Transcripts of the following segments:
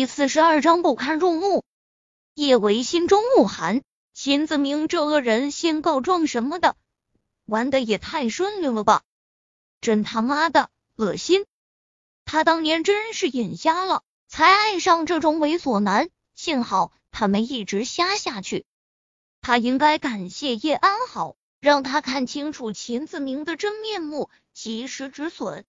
第四十二章不堪入目。叶维心中怒喊：秦子明这恶人先告状什么的，玩的也太顺利了吧！真他妈的恶心！他当年真是眼瞎了，才爱上这种猥琐男。幸好他没一直瞎下去。他应该感谢叶安好，让他看清楚秦子明的真面目，及时止损。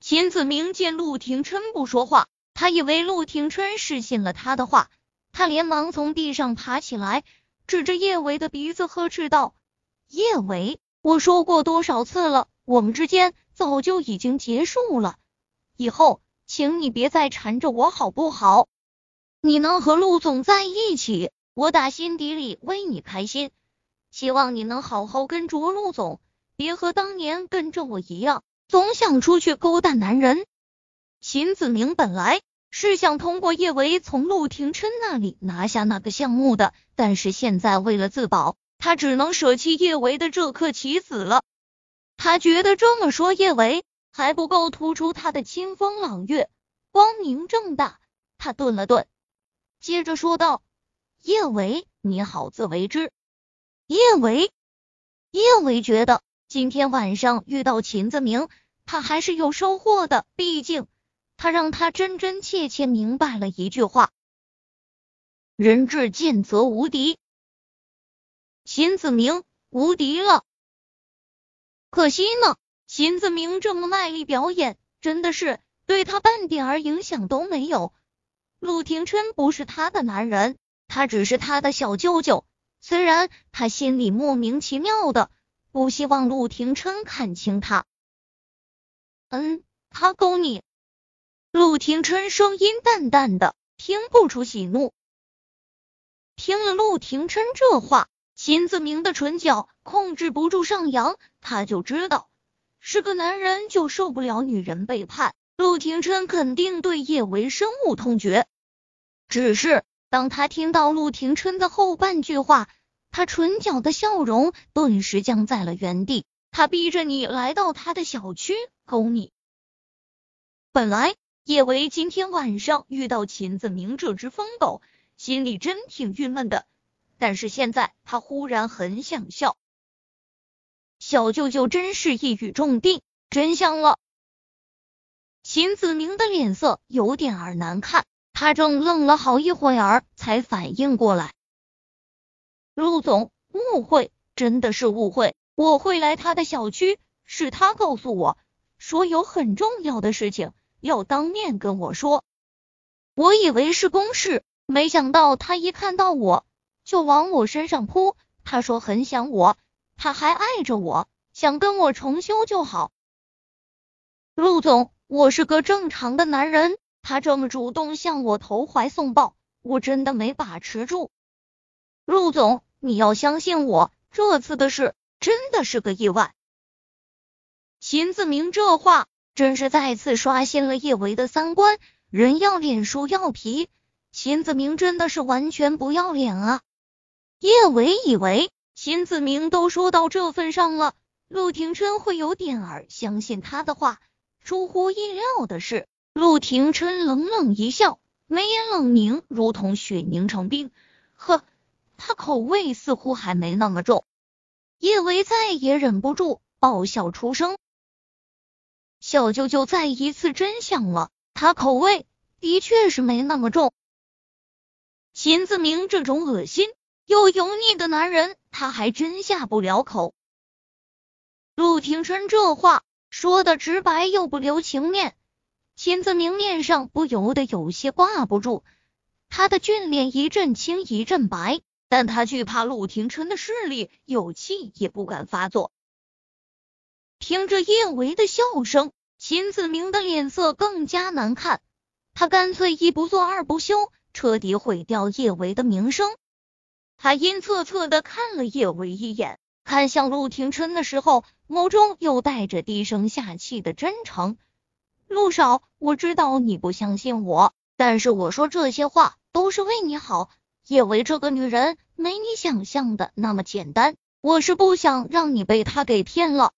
秦子明见陆廷琛不说话，他以为陆廷琛是信了他的话，他连忙从地上爬起来，指着叶伟的鼻子呵斥道：“叶伟，我说过多少次了，我们之间早就已经结束了，以后请你别再缠着我好不好？你能和陆总在一起，我打心底里为你开心，希望你能好好跟着陆总，别和当年跟着我一样。”总想出去勾搭男人。秦子明本来是想通过叶维从陆廷琛那里拿下那个项目的，但是现在为了自保，他只能舍弃叶维的这颗棋子了。他觉得这么说叶维还不够突出他的清风朗月、光明正大。他顿了顿，接着说道：“叶维，你好自为之。”叶维，叶维觉得。今天晚上遇到秦子明，他还是有收获的。毕竟他让他真真切切明白了一句话：人至贱则无敌。秦子明无敌了，可惜呢，秦子明这么卖力表演，真的是对他半点儿影响都没有。陆廷琛不是他的男人，他只是他的小舅舅。虽然他心里莫名其妙的。不希望陆廷琛看清他。嗯，他勾你。陆廷琛声音淡淡的，听不出喜怒。听了陆廷琛这话，秦子明的唇角控制不住上扬，他就知道是个男人就受不了女人背叛，陆廷琛肯定对叶维深恶痛绝。只是当他听到陆廷琛的后半句话。他唇角的笑容顿时僵在了原地。他逼着你来到他的小区勾你。本来叶维今天晚上遇到秦子明这只疯狗，心里真挺郁闷的。但是现在他忽然很想笑。小舅舅真是一语中的，真相了。秦子明的脸色有点儿难看，他正愣了好一会儿，才反应过来。陆总，误会，真的是误会。我会来他的小区，是他告诉我说有很重要的事情要当面跟我说。我以为是公事，没想到他一看到我就往我身上扑。他说很想我，他还爱着我，想跟我重修就好。陆总，我是个正常的男人，他这么主动向我投怀送抱，我真的没把持住。陆总，你要相信我，这次的事真的是个意外。秦子明这话真是再次刷新了叶维的三观。人要脸，树要皮，秦子明真的是完全不要脸啊！叶维以为秦子明都说到这份上了，陆廷琛会有点儿相信他的话。出乎意料的是，陆廷琛冷冷一笑，眉眼冷凝，如同雪凝成冰。呵。他口味似乎还没那么重，叶维再也忍不住爆笑出声。小舅舅再一次真相了，他口味的确是没那么重。秦子明这种恶心又油腻的男人，他还真下不了口。陆廷琛这话说的直白又不留情面，秦子明面上不由得有些挂不住，他的俊脸一阵青一阵白。但他惧怕陆廷琛的势力，有气也不敢发作。听着叶维的笑声，秦子明的脸色更加难看。他干脆一不做二不休，彻底毁掉叶维的名声。他阴恻恻的看了叶维一眼，看向陆廷琛的时候，眸中又带着低声下气的真诚。陆少，我知道你不相信我，但是我说这些话都是为你好。叶维这个女人没你想象的那么简单，我是不想让你被她给骗了。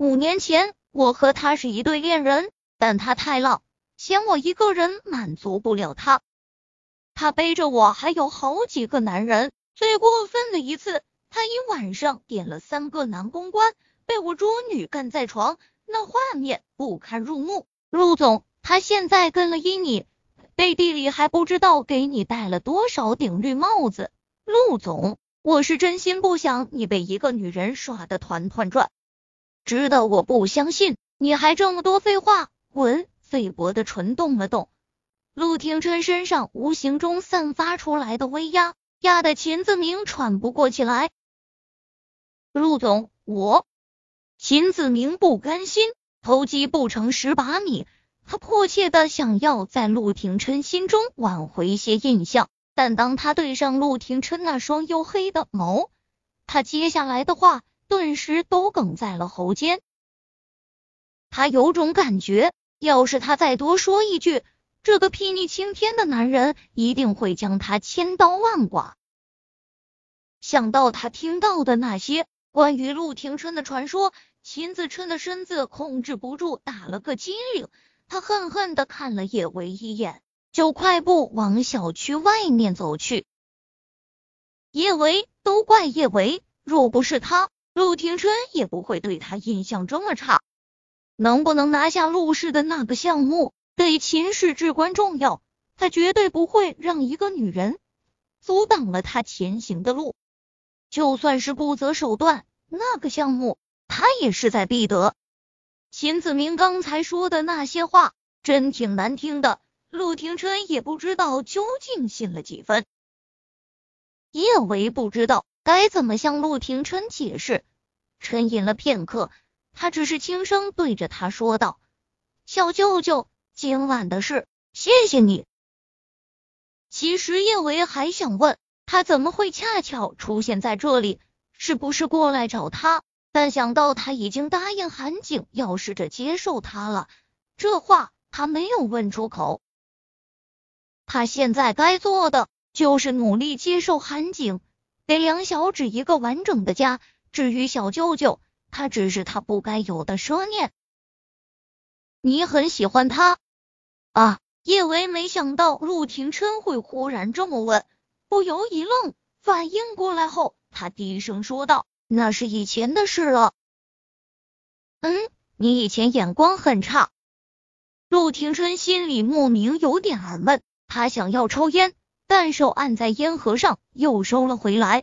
五年前我和他是一对恋人，但他太浪，嫌我一个人满足不了他。他背着我还有好几个男人，最过分的一次，他一晚上点了三个男公关，被我捉女干在床，那画面不堪入目。陆总，他现在跟了依你，背地里还不知道给你戴了多少顶绿帽子。陆总，我是真心不想你被一个女人耍的团团转。知道我不相信，你还这么多废话，滚！费伯的唇动了动。陆廷琛身上无形中散发出来的威压，压得秦子明喘不过气来。陆总，我秦子明不甘心，偷鸡不成蚀把米，他迫切的想要在陆廷琛心中挽回一些印象，但当他对上陆廷琛那双黝黑的眸，他接下来的话顿时都哽在了喉间。他有种感觉，要是他再多说一句。这个睥睨青天的男人一定会将他千刀万剐。想到他听到的那些关于陆廷琛的传说，秦子琛的身子控制不住打了个激灵。他恨恨的看了叶维一眼，就快步往小区外面走去。叶维，都怪叶维，若不是他，陆廷琛也不会对他印象这么差。能不能拿下陆氏的那个项目？对秦氏至关重要，他绝对不会让一个女人阻挡了他前行的路。就算是不择手段，那个项目他也势在必得。秦子明刚才说的那些话真挺难听的，陆廷琛也不知道究竟信了几分。叶维不知道该怎么向陆廷琛解释，沉吟了片刻，他只是轻声对着他说道：“小舅舅。”今晚的事，谢谢你。其实叶维还想问他怎么会恰巧出现在这里，是不是过来找他？但想到他已经答应韩景要试着接受他了，这话他没有问出口。他现在该做的就是努力接受韩景，给梁小芷一个完整的家。至于小舅舅，他只是他不该有的奢念。你很喜欢他。啊！叶维没想到陆廷琛会忽然这么问，不由一愣，反应过来后，他低声说道：“那是以前的事了。”嗯，你以前眼光很差。陆廷琛心里莫名有点儿闷，他想要抽烟，但手按在烟盒上，又收了回来。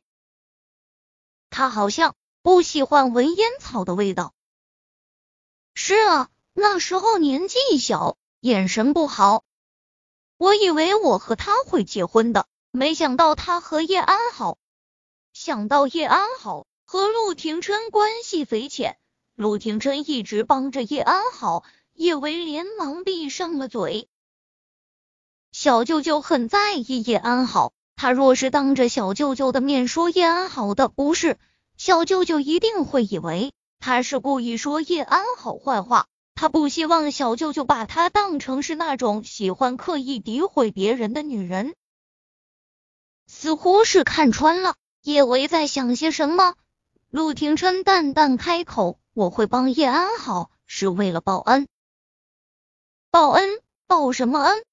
他好像不喜欢闻烟草的味道。是啊，那时候年纪小。眼神不好，我以为我和他会结婚的，没想到他和叶安好。想到叶安好和陆廷琛关系匪浅，陆廷琛一直帮着叶安好，叶维连忙闭上了嘴。小舅舅很在意叶安好，他若是当着小舅舅的面说叶安好的不是，小舅舅一定会以为他是故意说叶安好坏话。他不希望小舅舅把他当成是那种喜欢刻意诋毁别人的女人，似乎是看穿了叶维在想些什么。陆廷琛淡淡开口：“我会帮叶安好，是为了报恩。报恩？报什么恩？”